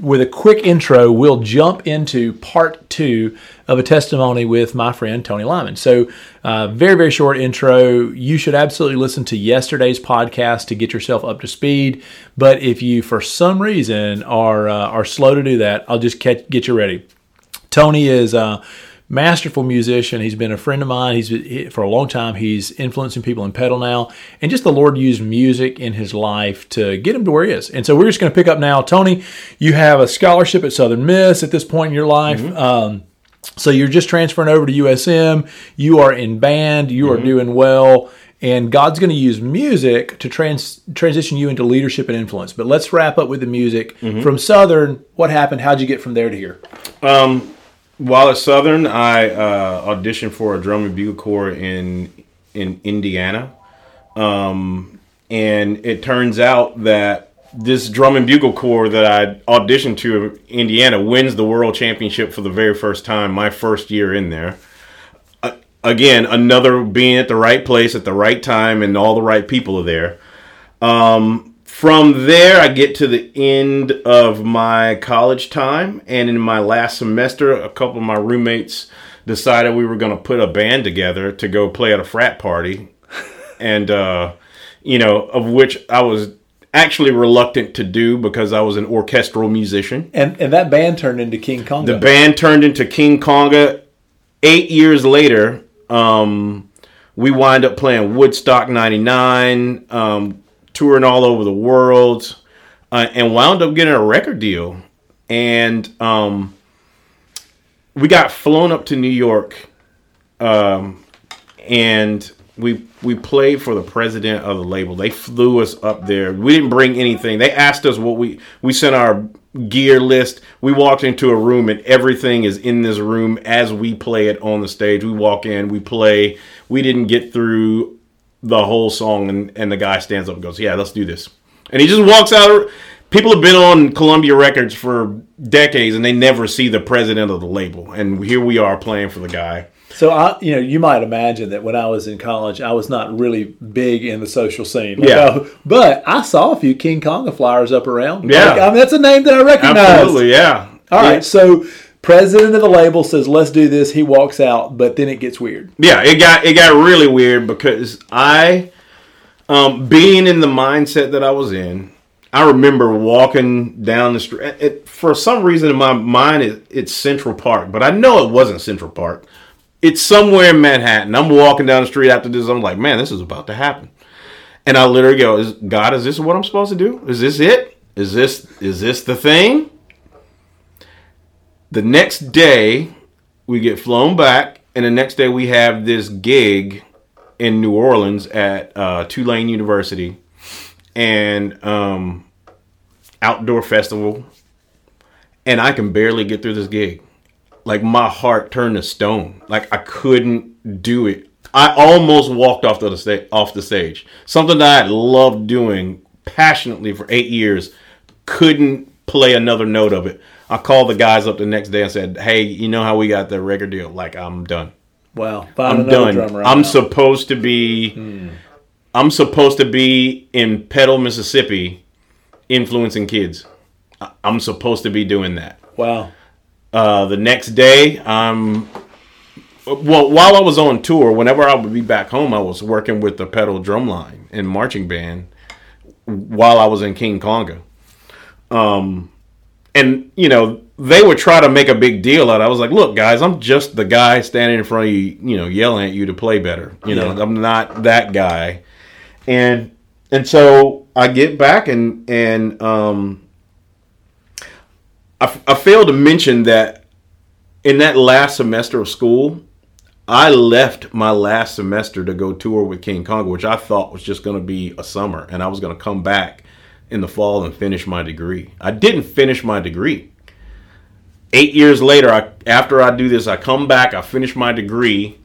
with a quick intro, we'll jump into part two of a testimony with my friend Tony Lyman. So, uh, very, very short intro. You should absolutely listen to yesterday's podcast to get yourself up to speed. But if you, for some reason, are uh, are slow to do that, I'll just catch, get you ready. Tony is. Uh, masterful musician. He's been a friend of mine. He's he, for a long time. He's influencing people in Petal now, and just the Lord used music in his life to get him to where he is. And so we're just going to pick up now. Tony, you have a scholarship at Southern Miss at this point in your life. Mm-hmm. Um, so you're just transferring over to USM. You are in band. You mm-hmm. are doing well. And God's going to use music to trans- transition you into leadership and influence. But let's wrap up with the music. Mm-hmm. From Southern, what happened? How'd you get from there to here? Um, while at Southern, I uh, auditioned for a drum and bugle corps in in Indiana, um, and it turns out that this drum and bugle corps that I auditioned to in Indiana wins the world championship for the very first time. My first year in there. Uh, again, another being at the right place at the right time, and all the right people are there. Um, from there, I get to the end of my college time, and in my last semester, a couple of my roommates decided we were going to put a band together to go play at a frat party, and uh, you know, of which I was actually reluctant to do because I was an orchestral musician. And and that band turned into King Conga. The band turned into King Conga. Eight years later, um, we wind up playing Woodstock '99. Um, touring all over the world, uh, and wound up getting a record deal. And um, we got flown up to New York, um, and we we played for the president of the label. They flew us up there. We didn't bring anything. They asked us what we we sent our gear list. We walked into a room and everything is in this room as we play it on the stage. We walk in, we play. We didn't get through the whole song, and, and the guy stands up and goes, "Yeah, let's do this," and he just walks out. People have been on Columbia Records for decades, and they never see the president of the label, and here we are playing for the guy. So I, you know, you might imagine that when I was in college, I was not really big in the social scene. Like yeah, but I saw a few King Conga flyers up around. Yeah, like, I mean, that's a name that I recognize. Absolutely, yeah. All right, so president of the label says let's do this he walks out but then it gets weird. Yeah it got it got really weird because i um, being in the mindset that i was in i remember walking down the street it, for some reason in my mind it, it's central park but i know it wasn't central park. It's somewhere in manhattan. I'm walking down the street after this i'm like man this is about to happen. And i literally go is god is this what i'm supposed to do? Is this it? Is this is this the thing the next day, we get flown back, and the next day we have this gig in New Orleans at uh, Tulane University, and um, outdoor festival, and I can barely get through this gig. Like my heart turned to stone. Like I couldn't do it. I almost walked off the sta- off the stage. Something that I loved doing passionately for eight years. Couldn't play another note of it. I called the guys up the next day and said, "Hey, you know how we got the record deal? Like, I'm done. Wow, I'm done. I'm now. supposed to be. Hmm. I'm supposed to be in Petal, Mississippi, influencing kids. I'm supposed to be doing that. Wow. Uh, the next day, I'm. Well, while I was on tour, whenever I would be back home, I was working with the Petal drumline and marching band while I was in King Conga. Um, and you know they would try to make a big deal out. of it. I was like, look, guys, I'm just the guy standing in front of you, you know, yelling at you to play better. You know, yeah. I'm not that guy. And and so I get back and and um, I, I failed to mention that in that last semester of school, I left my last semester to go tour with King Conga, which I thought was just going to be a summer, and I was going to come back in the fall and finish my degree. I didn't finish my degree. Eight years later, I, after I do this, I come back, I finish my degree,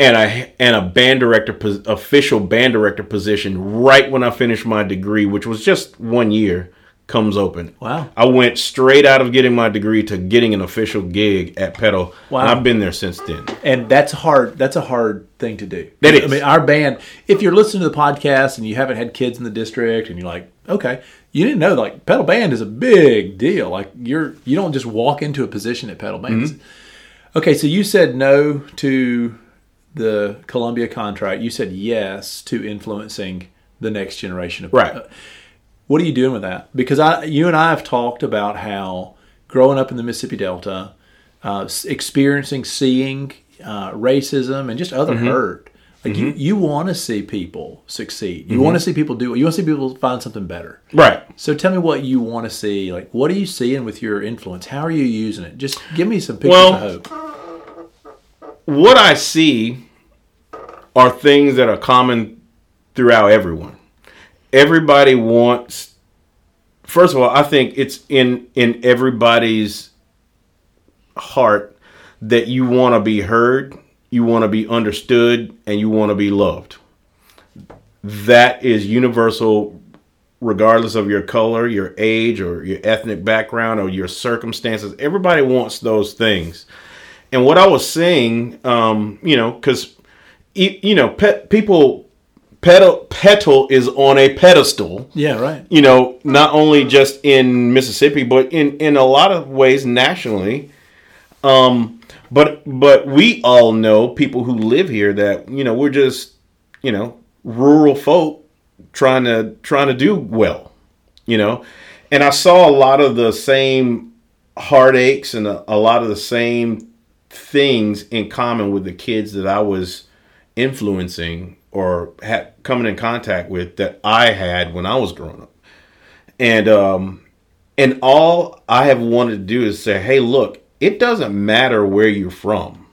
and a and a band director official band director position right when I finished my degree, which was just one year, comes open. Wow. I went straight out of getting my degree to getting an official gig at Petal. Wow. I've been there since then. and that's hard that's a hard thing to do That i mean our band if you're listening to the podcast and you haven't had kids in the district and you're like okay you didn't know like Petal band is a big deal like you're you don't just walk into a position at Petal bands Mm-hmm. okay so you said no to the columbia contract you said yes to influencing the next generation of Right. What are you doing with that? Because I, you and I have talked about how growing up in the Mississippi Delta, uh, experiencing, seeing uh, racism and just other hurt. Like you, you want to see people succeed. You want to see people do. You want to see people find something better. Right. So tell me what you want to see. Like what are you seeing with your influence? How are you using it? Just give me some pictures Well, of hope. What I see are things that are common throughout everyone. Everybody wants first of all, I think it's in in everybody's heart that you want to be heard, you want to be understood, and you want to be loved. That is universal regardless of your color, your age, or your ethnic background, or your circumstances. Everybody wants those things. And what I was saying, um, you know, because you know, pet, people Petal Petal is on a pedestal Yeah, right. you know, not only just in Mississippi, but in in a lot of ways nationally. Um, but but we all know people who live here that you know we're just you know rural folk trying to trying to do well, you know, and I saw a lot of the same heartaches and a, a lot of the same things in common with the kids that I was influencing or ha- coming in contact with that I had when I was growing up. And um and all I have wanted to do is say, "Hey, look, it doesn't matter where you're from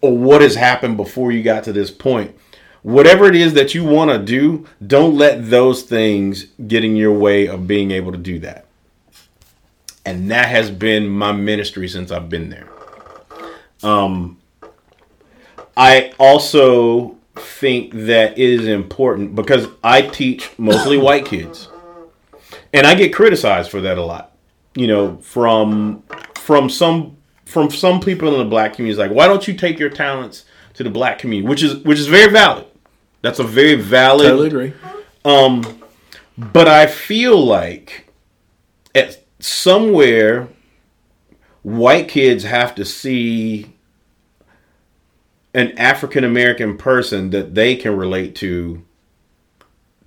or what has happened before you got to this point. Whatever it is that you want to do, don't let those things get in your way of being able to do that." And that has been my ministry since I've been there. I also think that it is important because I teach mostly white kids. And I get criticized for that a lot. You know, from from some from some people in the black community like, why don't you take your talents to the black community? Which is which is very valid. That's a very valid Totally agree. Um, but I feel like at somewhere white kids have to see an African American person that they can relate to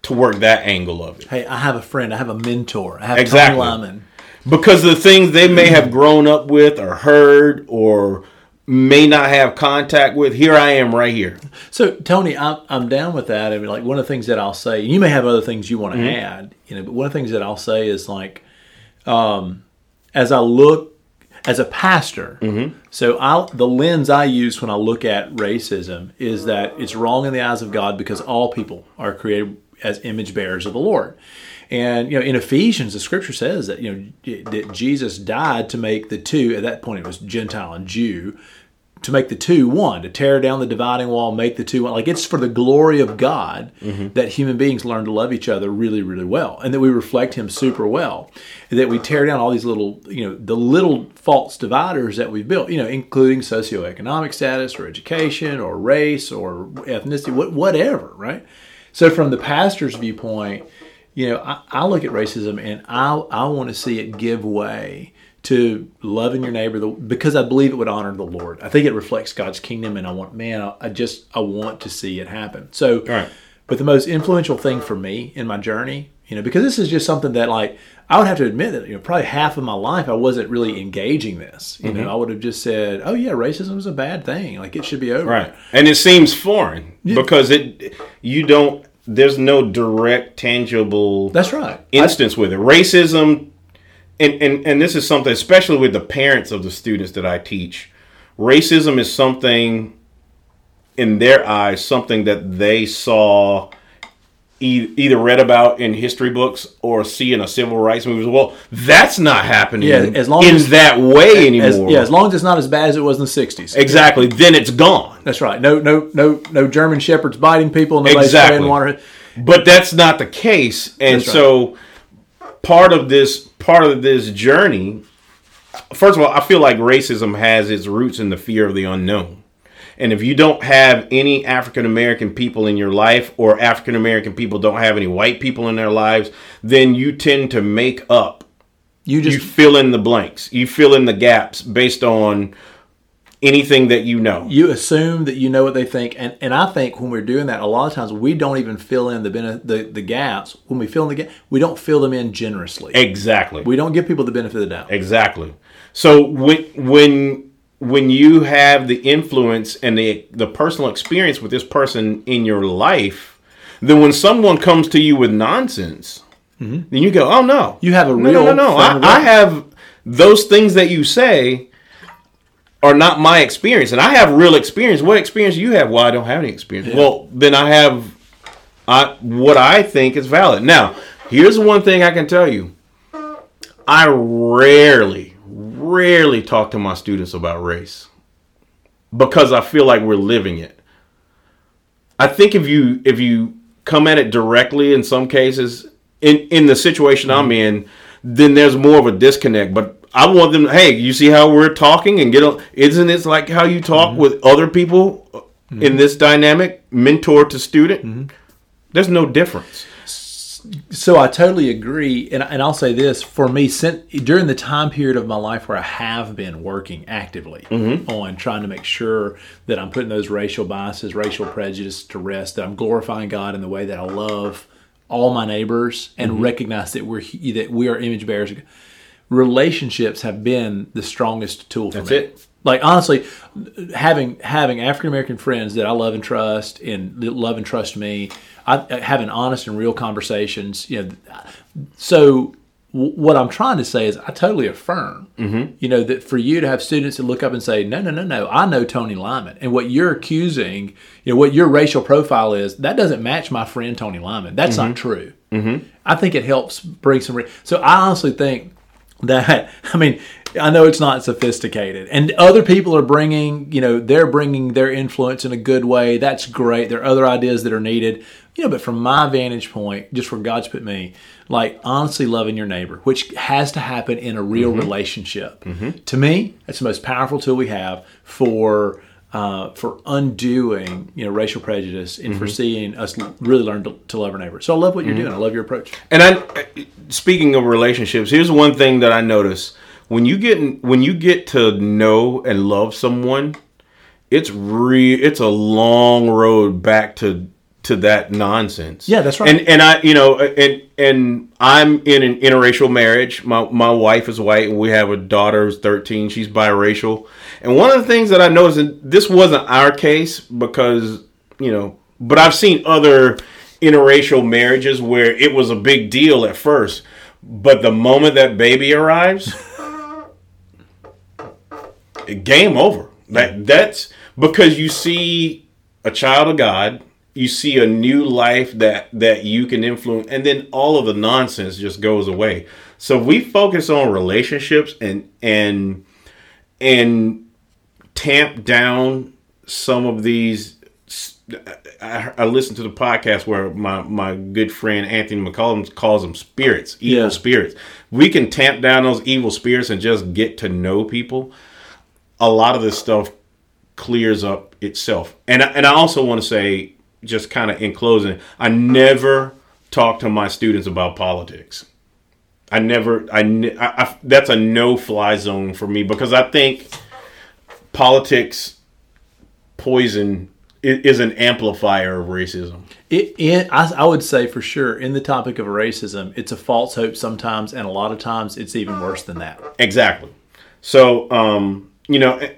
to work that angle of it. Hey, I have a friend. I have a mentor. I have Exactly. Tony Lyman. Because the things they may have grown up with or heard or may not have contact with, here I am right here. So Tony, I'm I'm down with that. I mean, like one of the things that I'll say, you may have other things you want to Mm-hmm. add, you know, but one of the things that I'll say is like, um, as I look as a pastor, Mm-hmm. so I the lens I use when I look at racism is that it's wrong in the eyes of God because all people are created as image bearers of the Lord. And you know, in Ephesians, the Scripture says that you know that Jesus died to make the two. At that point, it was Gentile and Jew to make the two one, to tear down the dividing wall, make the two one. Like it's for the glory of God that human beings learn to love each other really, really well, and that we reflect Him super well, and that we tear down all these little, you know, the little false dividers that we've built, you know, including socioeconomic status or education or race or ethnicity, what, whatever, right? So from the pastor's viewpoint, you know, I, I look at racism and I I want to see it give way to loving your neighbor because I believe it would honor the Lord. I think it reflects God's kingdom, and I want man, I, I just I want to see it happen. So, Right. but the most influential thing for me in my journey, you know, because this is just something that like I would have to admit that you know probably half of my life I wasn't really engaging this. You mm-hmm. know, I would have just said, "Oh yeah, racism is a bad thing. Like it should be over." Right. And it seems foreign because it you don't there's no direct tangible That's right. instance with it. Racism and, and and this is something especially with the parents of the students that I teach. Racism is something in their eyes something that they saw e- either read about in history books or see in a civil rights movie. Well, that's not happening Yeah, as long in as- that way anymore. As, yeah, as long as it's not as bad as it was in the '60s. exactly. Then it's gone. That's right. No, no, no, no German shepherds biting people. Nobody's Exactly. water. But that's not the case, and right. so part of this part of this journey. First of all, I feel like racism has its roots in the fear of the unknown. And if you don't have any African American people in your life, or African American people don't have any white people in their lives, then you tend to make up. You You just fill in the blanks. You fill in the gaps based on anything that you know. you assume that you know what they think, and and I think when we're doing that, a lot of times we don't even fill in the the the gaps. When we fill in the gap, we don't fill them in generously. Exactly. We don't give people the benefit of the doubt. Exactly. So when when when you have the influence and the the personal experience with this person in your life, then when someone comes to you with nonsense, then you go, "Oh no, Mm-hmm. You have a real no, no, no. of I, I have those things that you say." Are not my experience, and I have real experience. What experience do you have? Well, I don't have any experience. Well, then I have I what I think is valid. Now, here's one thing I can tell you. I rarely, rarely talk to my students about race because I feel like we're living it. I think if you if you come at it directly in some cases in in the situation I'm mm-hmm. in, then there's more of a disconnect. But I want them. Hey, you see how we're talking and get? a- Isn't it like how you talk mm-hmm. with other people uh, in mm-hmm. this dynamic, mentor to student? Mm-hmm. There's no difference. So I totally agree, and, and I'll say this for me: since, during the time period of my life where I have been working actively on trying to make sure that I'm putting those racial biases, racial prejudice to rest, that I'm glorifying God in the way that I love all my neighbors and recognize that we're that we are image bearers. Relationships have been the strongest tool for That's me. it. Like honestly, having having African American friends that I love and trust and love and trust me, I uh, having honest and real conversations. You know, so w- what I'm trying to say is I totally affirm. Mm-hmm. You know that for you to have students that look up and say, no, no, no, no, I know Tony Lyman, and what you're accusing, you know, what your racial profile is, that doesn't match my friend Tony Lyman. That's not mm-hmm. true. Mm-hmm. I think it helps bring some. Re- so I honestly think that I mean I know it's not sophisticated. And other people are bringing you know they're bringing their influence in a good way. That's great. There are other ideas that are needed. You know but from my vantage point just where God's put me like honestly loving your neighbor which has to happen in a real mm-hmm. relationship. Mm-hmm. To me that's the most powerful tool we have for uh, for undoing you know racial prejudice and for seeing us really learn to, to love our neighbor. So I love what you're doing. I love your approach. And I, speaking of relationships, here's one thing that I notice: when you get when you get to know and love someone, it's re it's a long road back to to that nonsense. Yeah, that's right. And and I, you know, and and I'm in an interracial marriage. My my wife is white, and we have a daughter who's 13. She's biracial. And one of the things that I noticed, and this wasn't our case because you know, but I've seen other interracial marriages where it was a big deal at first, but the moment that baby arrives, game over. That that's because you see a child of God, you see a new life that that you can influence, and then all of the nonsense just goes away. So we focus on relationships and and and tamp down some of these. I, I listened to the podcast where my, my good friend Anthony McCollum calls them spirits, evil Yeah. spirits. We can tamp down those evil spirits and just get to know people. A lot of this stuff clears up itself. And and I also want to say, just kind of in closing, I never talk to my students about politics. I never, I, I, I that's a no fly zone for me because I think politics poison is an amplifier of racism. It, it, I, I would say for sure in the topic of racism, it's a false hope sometimes, and a lot of times it's even worse than that. Exactly. So, um, you know,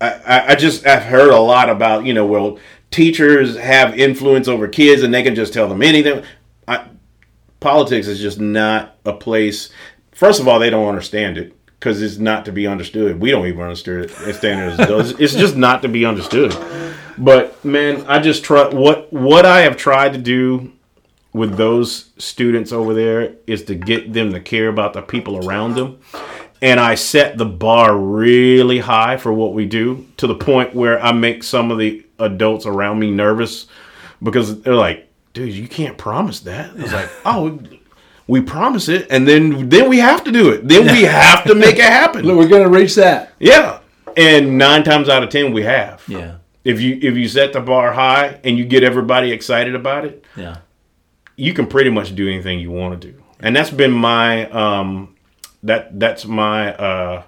I, I, just I've heard a lot about you know, well, teachers have influence over kids and they can just tell them anything. I, politics is just not a place. First of all, they don't understand it because it's not to be understood. We don't even understand it. As. It's just not to be understood. But man, I just try what what I have tried to do with those students over there is to get them to care about the people around them. And I set the bar really high for what we do to the point where I make some of the adults around me nervous because they're like, dude, you can't promise that. I was like, oh, we promise it, and then then we have to do it. Then we have to make it happen. Look, we're going to reach that. Yeah, and nine times out of ten, we have. Yeah. If you if you set the bar high and you get everybody excited about it, Yeah. you can pretty much do anything you want to do. And that's been my um that that's my uh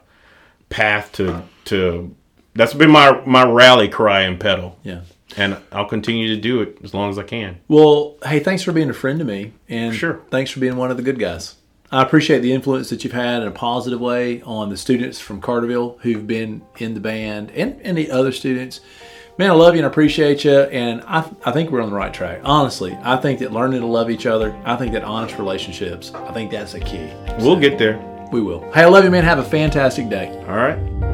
path to to that's been my my rally cry and Petal. Yeah. And I'll continue to do it as long as I can. Well, hey, thanks for being a friend to me, and Sure. thanks for being one of the good guys. I appreciate the influence that you've had in a positive way on the students from Carterville who've been in the band and, and the other students. Man, I love you and I appreciate you, and I, I think we're on the right track. Honestly, I think that learning to love each other, I think that honest relationships, I think that's a key. We'll get there. We will. Hey, I love you, man. Have a fantastic day. All right.